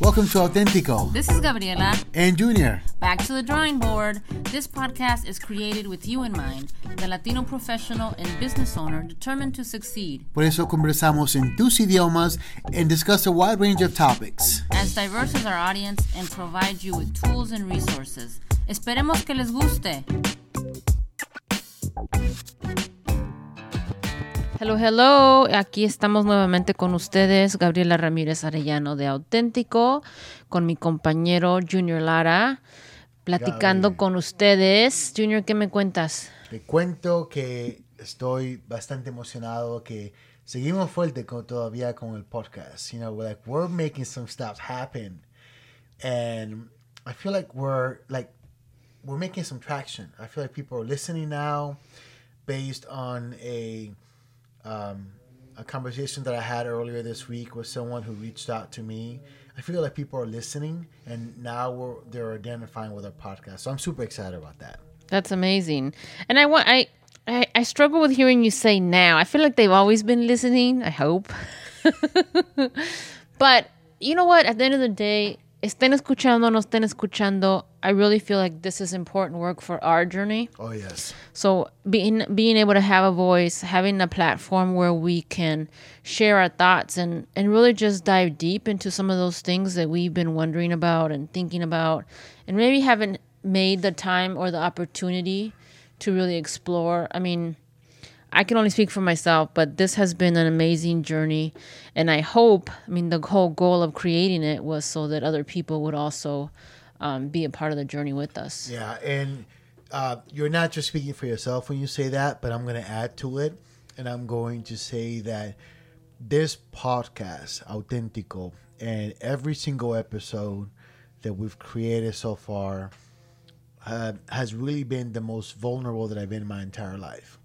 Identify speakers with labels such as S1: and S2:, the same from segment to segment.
S1: Welcome to Auténtico
S2: This is Gabriela.
S1: and Junior.
S2: Back to the drawing board. This podcast is created with you in mind, the Latino professional and business owner determined to succeed.
S1: Por eso conversamos en tus idiomas and discuss a wide range of topics.
S2: As diverse as our audience and provide you with tools and resources. Esperemos que les guste. Hello, hello. Aquí estamos nuevamente con ustedes, Gabriela Ramírez Arellano de Auténtico, con mi compañero Junior Lara, platicando con ustedes. Junior, ¿qué me cuentas?
S1: Te cuento que estoy bastante emocionado que seguimos fuerte con, todavía con el podcast. You know, we're like we're making some stuff happen, and I feel like we're like we're making some traction. I feel like people are listening now, based on a um, a conversation that I had earlier this week with someone who reached out to me. I feel like people are listening, and now they're identifying with our podcast. So I'm super excited about that.
S2: That's amazing. And I want I, I I struggle with hearing you say now. I feel like they've always been listening. I hope. but you know what? At the end of the day, estén escuchando, no estén escuchando. I really feel like this is important work for our journey.
S1: Oh yes.
S2: So being being able to have a voice, having a platform where we can share our thoughts and and really just dive deep into some of those things that we've been wondering about and thinking about, and maybe haven't made the time or the opportunity to really explore. I mean, I can only speak for myself, but this has been an amazing journey, and I hope. I mean, the whole goal of creating it was so that other people would also um, be a part of the journey with us.
S1: Yeah, and uh, you're not just speaking for yourself when you say that, but I'm going to add to it, and I'm going to say that this podcast, Auténtico, and every single episode that we've created so far uh, has really been the most vulnerable that I've been in my entire life.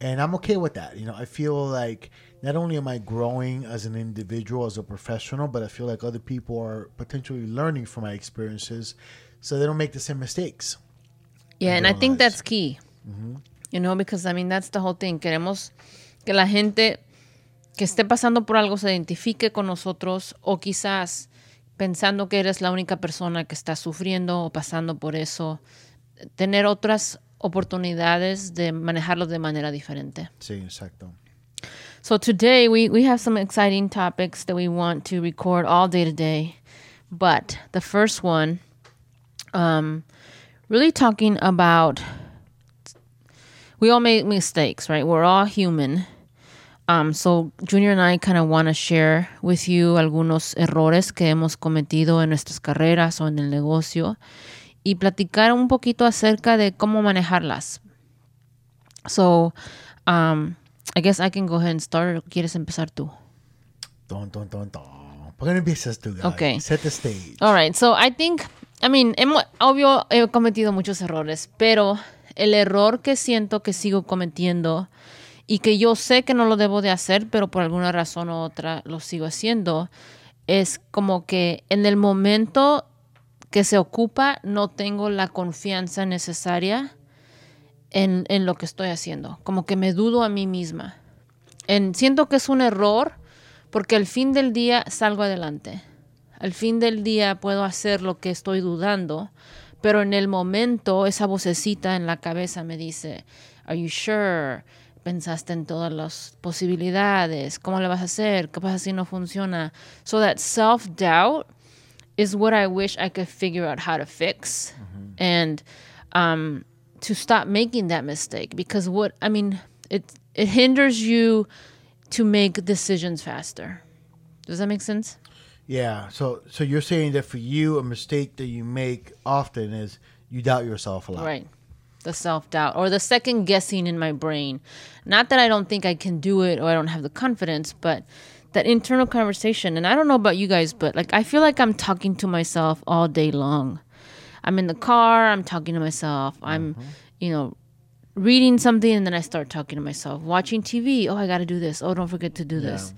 S1: And I'm okay with that. You know, I feel like not only am I growing as an individual, as a professional, but I feel like other people are potentially learning from my experiences so they don't make the same mistakes.
S2: Yeah, and I think
S1: realize.
S2: that's key. Mm-hmm. You know, because I mean that's the whole thing. Queremos que la gente que esté pasando por algo se identifique con nosotros o quizás pensando que eres la única persona que está sufriendo o pasando por eso, tener otras oportunidades de manejarlo de manera diferente.
S1: Sí, exacto.
S2: So today we, we have some exciting topics that we want to record all day today. But the first one, um, really talking about we all make mistakes, right? We're all human. Um, so Junior and I kind of want to share with you algunos errores que hemos cometido en nuestras carreras o en el negocio y platicar un poquito acerca de cómo manejarlas. So, um, I guess I can go ahead and start. ¿O ¿Quieres empezar tú?
S1: Don, don, don, don. ¿Por qué no empiezas tú, Gaby?
S2: Okay.
S1: Set the stage.
S2: All right, so I think, I mean, hemo- obvio he cometido muchos errores, pero el error que siento que sigo cometiendo y que yo sé que no lo debo de hacer, pero por alguna razón u otra lo sigo haciendo, es como que en el momento que se ocupa no tengo la confianza necesaria en, en lo que estoy haciendo. Como que me dudo a mí misma. En, siento que es un error porque al fin del día salgo adelante. Al fin del día puedo hacer lo que estoy dudando, pero en el momento esa vocecita en la cabeza me dice, ¿Are you sure? ¿Pensaste en todas las posibilidades? ¿Cómo le vas a hacer? ¿Qué pasa si no funciona? So that self-doubt is what I wish I could figure out how to fix and um, to stop making that mistake because what I mean it it hinders you to make decisions faster. Does that make sense?
S1: Yeah. So, so you're saying that for you, a mistake that you make often is you doubt yourself a lot.
S2: Right. The self doubt or the second guessing in my brain. Not that I don't think I can do it or I don't have the confidence, but that internal conversation. And I don't know about you guys, but like I feel like I'm talking to myself all day long. I'm in the car, I'm talking to myself. I'm, you know, reading something and then I start talking to myself. Watching TV, oh, I got to do this. Oh, don't forget to do this.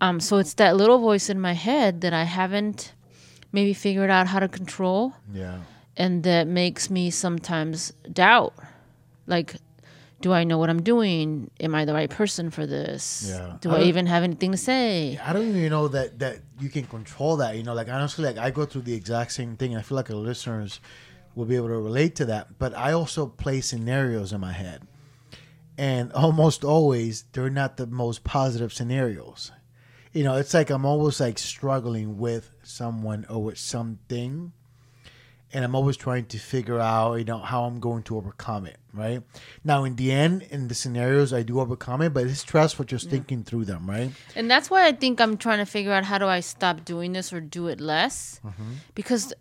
S2: Um, so it's that little voice in my head that I haven't maybe figured out how to control
S1: Yeah.
S2: and that makes me sometimes doubt like do I know what I'm doing? Am I the right person for this?
S1: Yeah.
S2: Do
S1: I
S2: I, even have anything to say?
S1: I don't even know that that you can control that. You know, like honestly, like I go through the exact same thing. And I feel like our listeners will be able to relate to that. But I also play scenarios in my head, and almost always they're not the most positive scenarios. You know, it's like I'm always like struggling with someone or with something, and I'm always trying to figure out, you know, how I'm going to overcome it. Right now, in the end, in the scenarios, I do overcome it, but it's stressful just thinking through them. Right.
S2: And that's why I think I'm trying to figure out how do I stop doing this or do it less. Because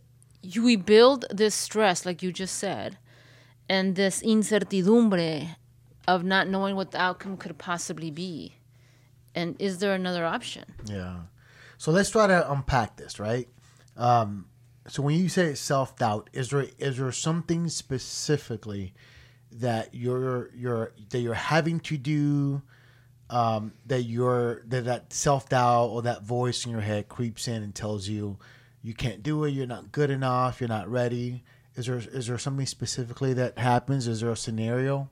S2: you, we build this stress, like you just said, and this incertidumbre of not knowing what the outcome could possibly be. And is there another option?
S1: Yeah. So let's try to unpack this, right? Um, so when you say self doubt, is there is there something specifically that you're you're that you're having to do um, that you're that that self doubt or that voice in your head creeps in and tells you you can't do it, you're not good enough, you're not ready. Is there is there something specifically that happens? Is there a scenario?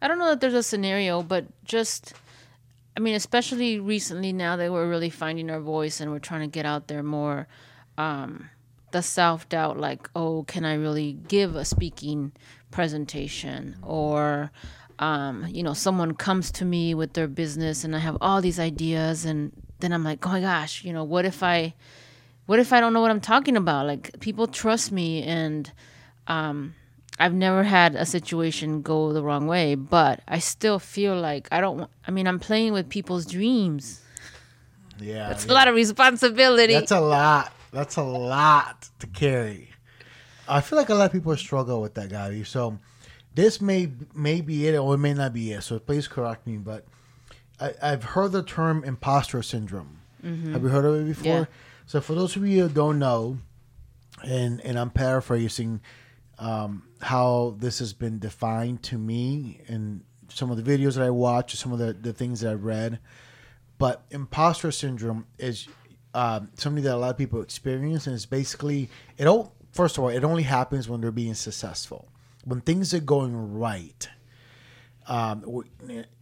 S2: I don't know that there's a scenario, but just, I mean, especially recently now that we're really finding our voice and we're trying to get out there more, um, the self doubt, like, oh, can I really give a speaking presentation? Or, um, you know, someone comes to me with their business and I have all these ideas, and then I'm like, oh my gosh, you know, what if I, what if I don't know what I'm talking about? Like, people trust me and, um, I've never had a situation go the wrong way, but I still feel like I don't. I mean, I'm playing with people's dreams.
S1: Yeah,
S2: It's
S1: yeah.
S2: a lot of responsibility.
S1: That's a lot. That's a lot to carry. I feel like a lot of people struggle with that, Gabi. So this may may be it, or it may not be it. So please correct me. But I, I've heard the term imposter syndrome. Have you heard of it before?
S2: Yeah.
S1: So for those of you who don't know, and and I'm paraphrasing um, how this has been defined to me in some of the videos that I watch, some of the, the things that I read. But imposter syndrome is um, something that a lot of people experience, and it's basically it. All first of all, it only happens when they're being successful, when things are going right. Um,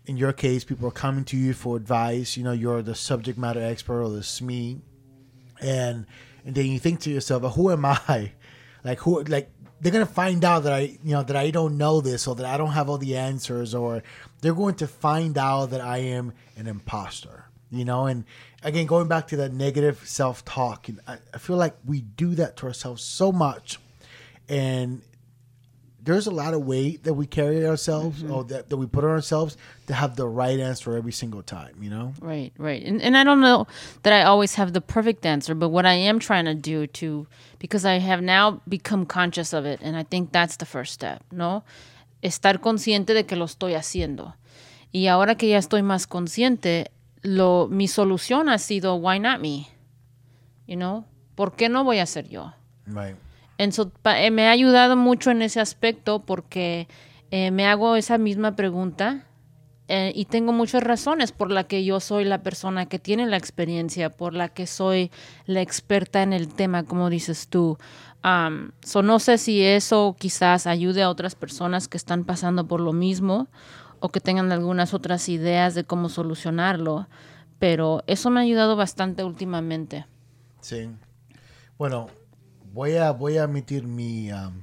S1: in your case, people are coming to you for advice. You know, you're the subject matter expert or the SME, and and then you think to yourself, "Who am I? Like who? Like they're gonna find out that I, you know, that I don't know this or that I don't have all the answers, or they're going to find out that I am an imposter." You know, and again, going back to that negative self-talk, and I, I feel like we do that to ourselves so much, and there's a lot of weight that we carry ourselves mm-hmm. or that, that we put on ourselves to have the right answer every single time, you know?
S2: Right, right. And, and I don't know that I always have the perfect answer, but what I am trying to do to, because I have now become conscious of it, and I think that's the first step, ¿no? Estar consciente de que lo estoy haciendo. Y ahora que ya estoy más consciente, lo, mi solución ha sido, why not me? You know? ¿Por qué no voy a ser yo?
S1: Right.
S2: En so- pa- eh, me ha ayudado mucho en ese aspecto porque eh, me hago esa misma pregunta eh, y tengo muchas razones por la que yo soy la persona que tiene la experiencia, por la que soy la experta en el tema, como dices tú. Am, so no sé si eso quizás ayude a otras personas que están pasando por lo mismo o que tengan algunas otras ideas de cómo solucionarlo, pero eso me ha ayudado bastante últimamente.
S1: Sí. Bueno, voy a, voy a emitir mi, um,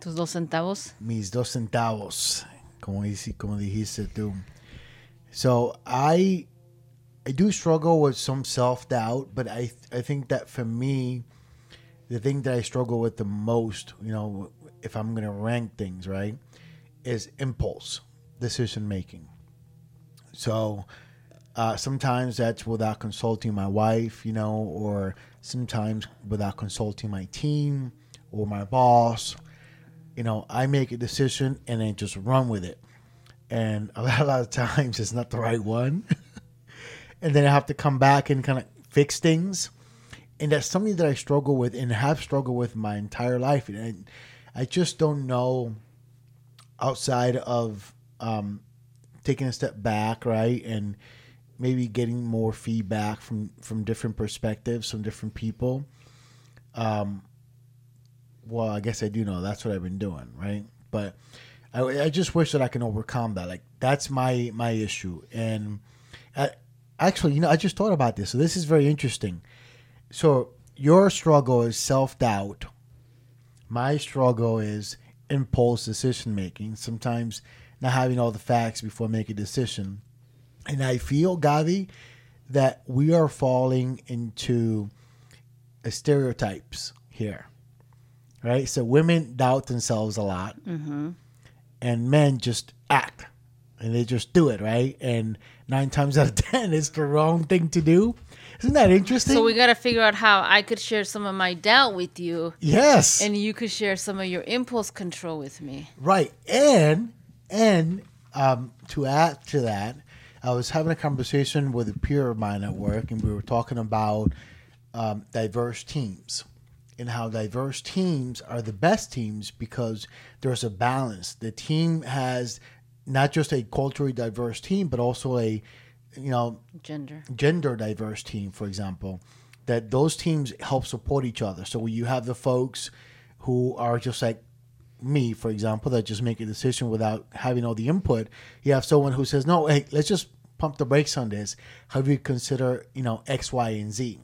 S2: Tus dos centavos.
S1: mis dos centavos, como, dici- como dijiste tú. So I, I do struggle with some self-doubt, but I, I think that for me, the thing that I struggle with the most, you know, if I'm going to rank things, right, is impulse, decision making. So uh, sometimes that's without consulting my wife, you know, or sometimes without consulting my team or my boss. You know, I make a decision and then just run with it. And a lot, a lot of times it's not the right one. and then I have to come back and kind of fix things. And that's something that I struggle with and have struggled with my entire life. And I, I just don't know outside of um, taking a step back, right, and maybe getting more feedback from from different perspectives, from different people. Um, well, I guess I do know that's what I've been doing, right? But I, I just wish that I can overcome that. Like that's my my issue. And uh, actually, you know, I just thought about this. So this is very interesting. So your struggle is self doubt. My struggle is impulse decision making. Sometimes not having all the facts before making a decision. And I feel, Gabi, that we are falling into stereotypes here. Right? So women doubt themselves a lot, mm-hmm. and men just act and they just do it, right? And nine times out of ten, it's the wrong thing to do. Isn't that interesting?
S2: So we got to figure out how I could share some of my doubt with you
S1: yes.
S2: and you could share some of your impulse control with me.
S1: Right. And and um, to add to that, I was having a conversation with a peer of mine at work, and we were talking about um, diverse teams and how diverse teams are the best teams because there's a balance. The team has not just a culturally diverse team, but also a you know
S2: Gender.
S1: gender diverse team, for example, that those teams help support each other. So you have the folks who are just like me, for example, that just make a decision without having all the input, you have someone who says, "No, hey, let's just pump the brakes on this. Have you consider you know X, Y, and Z?"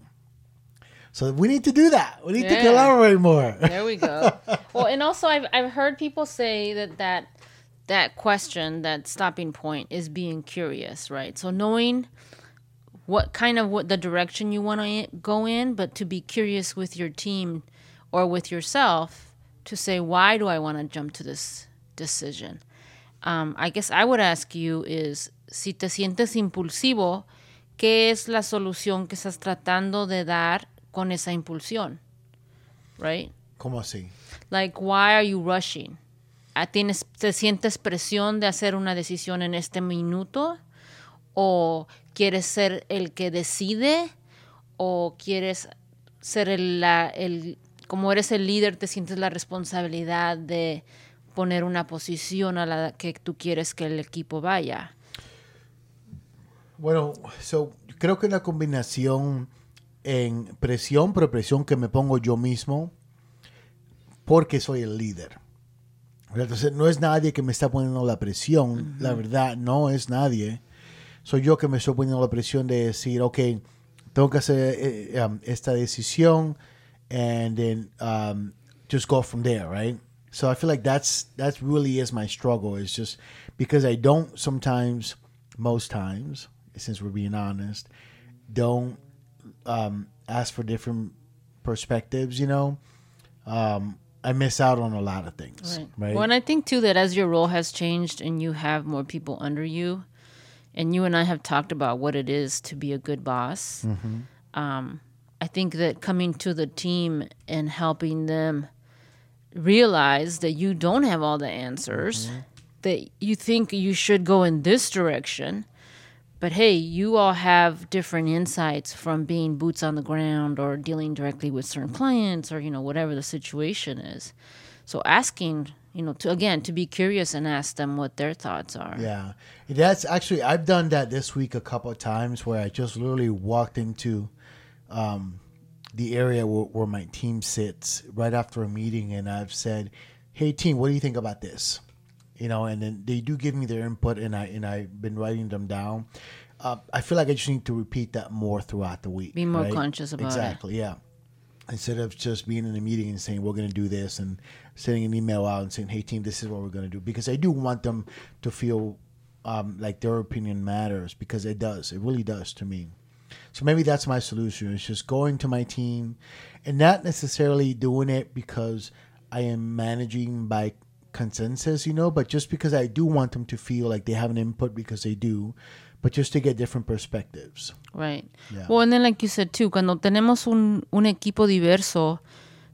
S1: So we need to do that. We need to
S2: Yeah.
S1: collaborate more.
S2: There we go. well, and also I've I've heard people say that that that question, that stopping point, is being curious, right? So knowing what kind of what the direction you want to go in, but to be curious with your team or with yourself to say why do I want to jump to this decision. Um, I guess I would ask you is si te sientes impulsivo, ¿qué es la solución que estás tratando de dar con esa impulsión? Right?
S1: ¿Cómo así?
S2: Like, why are you rushing? Ah, ¿Tienes, ¿Te sientes presión de hacer una decisión en este minuto? ¿O quieres ser el que decide? ¿O quieres ser el, la- el- como eres el líder, te sientes la responsabilidad de poner una posición a la que tú quieres que el equipo vaya?
S1: Bueno, so, creo que una combinación en presión, pero presión que me pongo yo mismo porque soy el líder. Entonces, no es nadie que me está poniendo la presión, la verdad, no es nadie. Soy yo que me estoy poniendo la presión de decir, ok, tengo que hacer eh, um, esta decisión and then um, just go from there, right? So I feel like that's that's really is my struggle. It's just because I don't sometimes, most times, since we're being honest, don't um, ask for different perspectives. You know, um, I miss out on a lot of things, right?
S2: Well, and I think too that as your role has changed and you have more people under you, and you and I have talked about what it is to be a good boss. Um, I think that coming to the team and helping them realize that you don't have all the answers, mm-hmm. that you think you should go in this direction, but hey, you all have different insights from being boots on the ground or dealing directly with certain clients or you know whatever the situation is. So asking, you know, to again to be curious and ask them what their thoughts are.
S1: Yeah, that's actually I've done that this week a couple of times where I just literally walked into um, the area where, where my team sits right after a meeting, and I've said, "Hey, team, what do you think about this?" You know, and then they do give me their input, and I and I've been writing them down. Uh, I feel like I just need to repeat that more throughout the week.
S2: Be more
S1: right?
S2: conscious about it.
S1: exactly, yeah. Instead of just being in a meeting and saying we're going to do this and sending an email out and saying, "Hey, team, this is what we're going to do," because I do want them to feel um, like their opinion matters because it does. It really does to me. So maybe that's my solution. It's just going to my team and not necessarily doing it because I am managing by consensus, you know, but just because I do want them to feel like they have an input because they do, but just to get different perspectives.
S2: Right.
S1: Yeah.
S2: Well, and then like you said too, cuando tenemos un, un equipo diverso,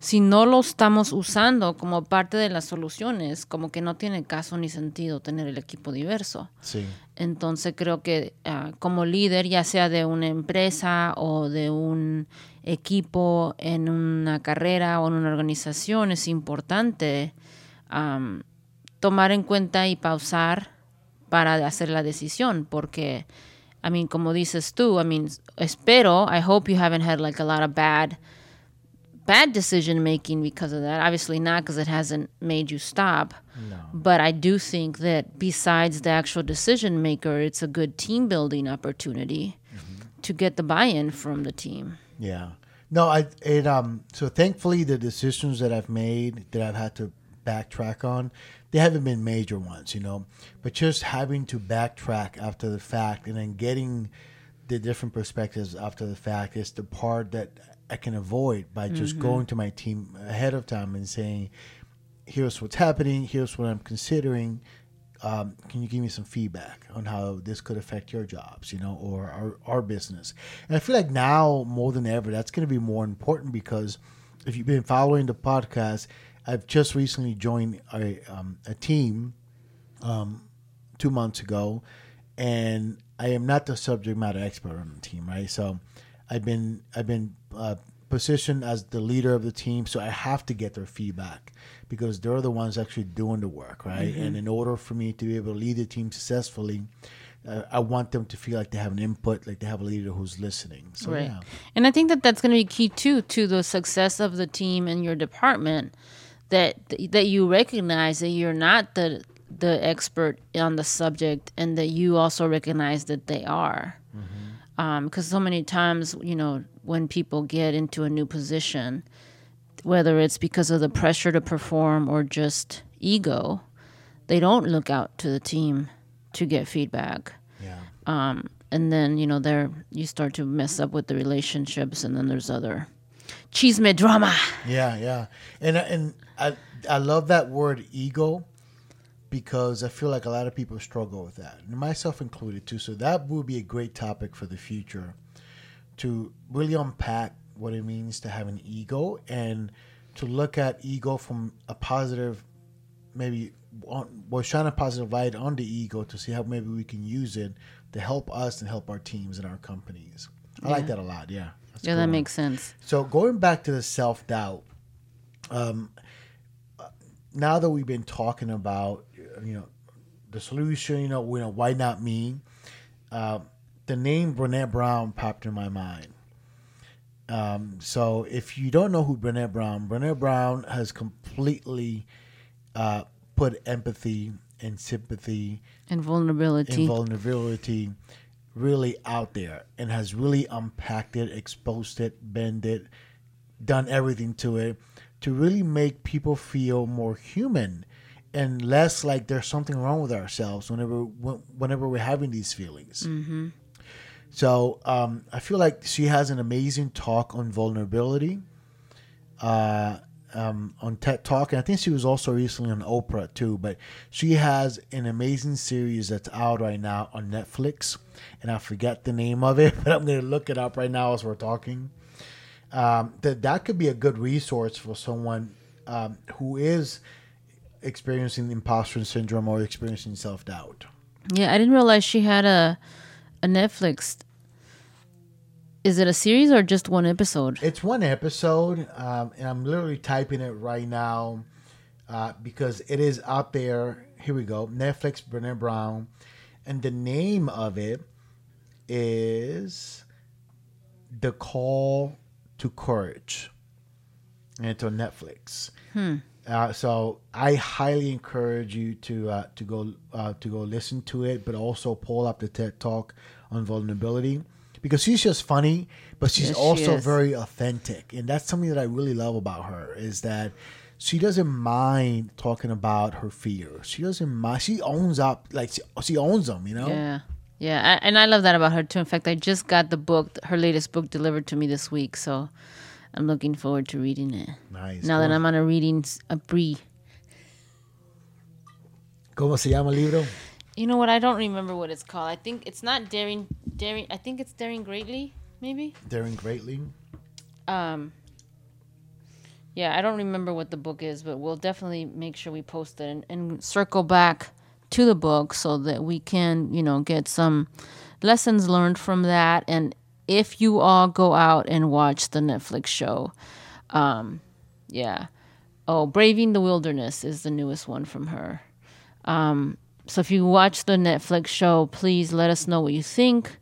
S2: si no lo estamos usando como parte de las soluciones, como que no tiene caso ni sentido tener el equipo diverso.
S1: Sí.
S2: Entonces creo que ah, como líder, ya sea de una empresa o de un equipo en una carrera o en una organización, es importante tomar en cuenta y pausar para hacer la decisión, porque, I mean, como dices tú, I mean, espero, I hope you haven't had like a lot of bad bad decision making because of that. Obviously not because it hasn't made you stop.
S1: No.
S2: But I do think that besides the actual decision maker, it's a good team building opportunity to get the buy-in from the team.
S1: Yeah. No, I it um so thankfully the decisions that I've made that I've had to backtrack on, they haven't been major ones, you know. But just having to backtrack after the fact and then getting the different perspectives after the fact is the part that I can avoid by just going to my team ahead of time and saying, here's what's happening, here's what I'm considering. Um, can you give me some feedback on how this could affect your jobs, you know, or our, our business? And I feel like now more than ever, that's going to be more important because if you've been following the podcast, I've just recently joined a, um, a team um, two months ago, and I am not the subject matter expert on the team, right? So I've been I've been uh, positioned as the leader of the team, so I have to get their feedback because they're the ones actually doing the work, right? And in order for me to be able to lead the team successfully, uh, I want them to feel like they have an input, like they have a leader who's listening. So
S2: Right.
S1: yeah,
S2: And I think that that's going to be key too to the success of the team and your department that that you recognize that you're not the the expert on the subject and that you also recognize that they are. Um, because so many times, you know, when people get into a new position, whether it's because of the pressure to perform or just ego, they don't look out to the team to get feedback.
S1: Yeah.
S2: Um, and then you know there you start to mess up with the relationships and then there's other chisme drama.
S1: Yeah, yeah, and and I I love that word ego because I feel like a lot of people struggle with that, and myself included too. So that would be a great topic for the future to really unpack what it means to have an ego and to look at ego from a positive, maybe on, well, shine a positive light on the ego to see how maybe we can use it to help us and help our teams and our companies. I like that a lot. Yeah.
S2: Yeah that makes sense
S1: So going back to the self doubt, um, now that we've been talking about, you know, the solution, you know, you know, why not me? Uh, the name Brené Brown popped in my mind. Um, so if you don't know who Brené Brown, Brené Brown has completely uh, put empathy and sympathy
S2: and vulnerability
S1: and vulnerability really out there and has really unpacked it, exposed it, bent it, done everything to it to really make people feel more human and less like there's something wrong with ourselves whenever whenever we're having these feelings. So um, I feel like she has an amazing talk on vulnerability uh, um, on TED Talk, and I think she was also recently on Oprah too. But she has an amazing series that's out right now on Netflix, and I forget the name of it, but I'm going to look it up right now as we're talking. Um, that that could be a good resource for someone um, who is experiencing imposter syndrome or experiencing self doubt.
S2: yeah i didn't realize she had a a netflix is it a series or just one episode
S1: It's one episode, um, and I'm literally typing it right now uh, because it is out there. Here we go Netflix, Brené Brown. And the name of it is The Call to Courage. And it's on Netflix. Uh, so I highly encourage you to uh, to go uh, to go listen to it, but also pull up the TED Talk on vulnerability because she's just funny, but she's
S2: Yes,
S1: also
S2: is.
S1: very authentic, and that's something that I really love about her is that she doesn't mind talking about her fears. She doesn't mind. She owns up, like she, she owns them. You know.
S2: yeah yeah I, and i love that about her too in fact i just got the book her latest book delivered to me this week so i'm looking forward to reading it
S1: Nice.
S2: now that i'm on a reading s- a spree
S1: ¿Cómo se llama el libro?
S2: You know what? I don't remember what it's called. I think it's not daring, daring. I think it's daring greatly, maybe.
S1: Daring Greatly.
S2: Um. Yeah, I don't remember what the book is, but we'll definitely make sure we post it and, and circle back to the book so that we can, you know, get some lessons learned from that. And if you all go out and watch the Netflix show, um, yeah. Oh, Braving the Wilderness is the newest one from her. Um, so if you watch the Netflix show, please let us know what you think.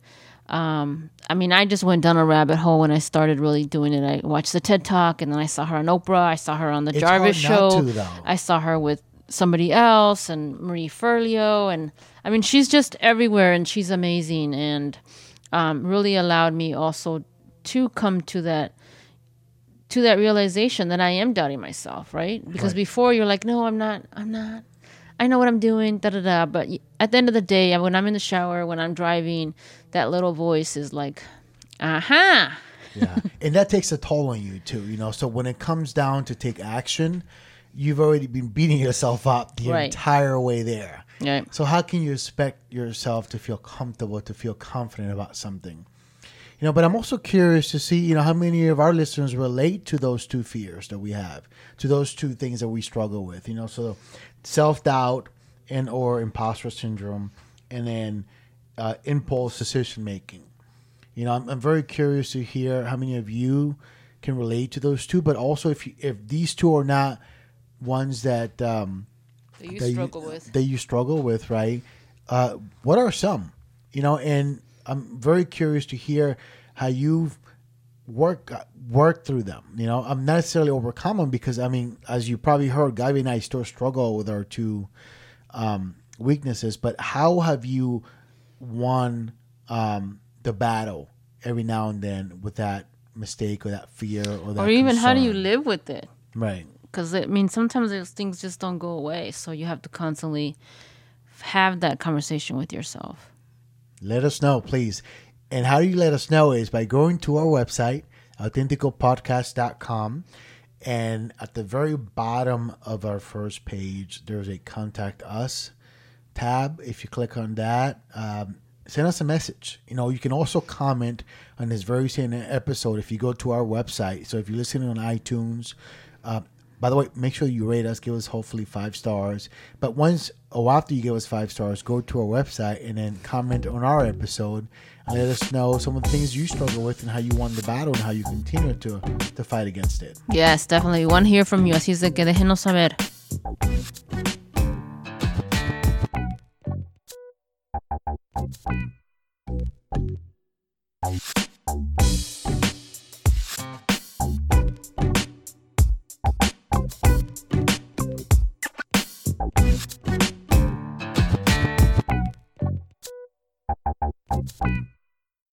S2: Um, I mean, I just went down a rabbit hole when I started really doing it. I watched the TED Talk, and then I saw her on Oprah. I saw her on the
S1: Chase
S2: Jarvis Show.
S1: to.
S2: I saw her with somebody else, and Marie Forleo, and I mean, she's just everywhere, and she's amazing, and um, really allowed me also to come to that to that realization that I am doubting myself, right? Because
S1: Right.
S2: before you're like, no, I'm not, I'm not. I know what I'm doing, da da da. But at the end of the day, when I'm in the shower, when I'm driving, that little voice is like, aha.
S1: yeah and that takes a toll on you too you know so when it comes down to take action you've already been beating yourself up the
S2: Right.
S1: entire way there
S2: Yeah.
S1: so how can you expect yourself to feel comfortable to feel confident about something you know but i'm also curious to see you know how many of our listeners relate to those two fears that we have to those two things that we struggle with you know so self-doubt and or imposter syndrome and then uh, impulse decision making you know, I'm, I'm very curious to hear how many of you can relate to those two, but also if you, if these two are not ones that um,
S2: That you
S1: that
S2: struggle
S1: you,
S2: with.
S1: that you struggle with, right? Uh, what are some? You know, and I'm very curious to hear how you've work worked through them. You know, I'm not necessarily overcome them because I mean, as you probably heard, Gabi and I still struggle with our two um, weaknesses. But how have you won um, the battle every now and then with that mistake or that fear or that
S2: or even how do you live with it?
S1: right?
S2: Because I mean, sometimes those things just don't go away. So you have to constantly have that conversation with yourself.
S1: Let us know, please. And how do you let us know is by going to our website, authenticopodcast.com. And at the very bottom of our first page, there's a contact us tab. If you click on that, um, send us a message. You know, you can also comment on this very same episode if you go to our website. So if you're listening on iTunes, uh, by the way, make sure you rate us, give us hopefully five stars. But once or after you give us five stars, go to our website and then comment on our episode and let us know some of the things you struggle with and how you won the battle and how you continue to, to fight against it.
S2: Yes, definitely. We want to hear from you. Así es que déjenos saber.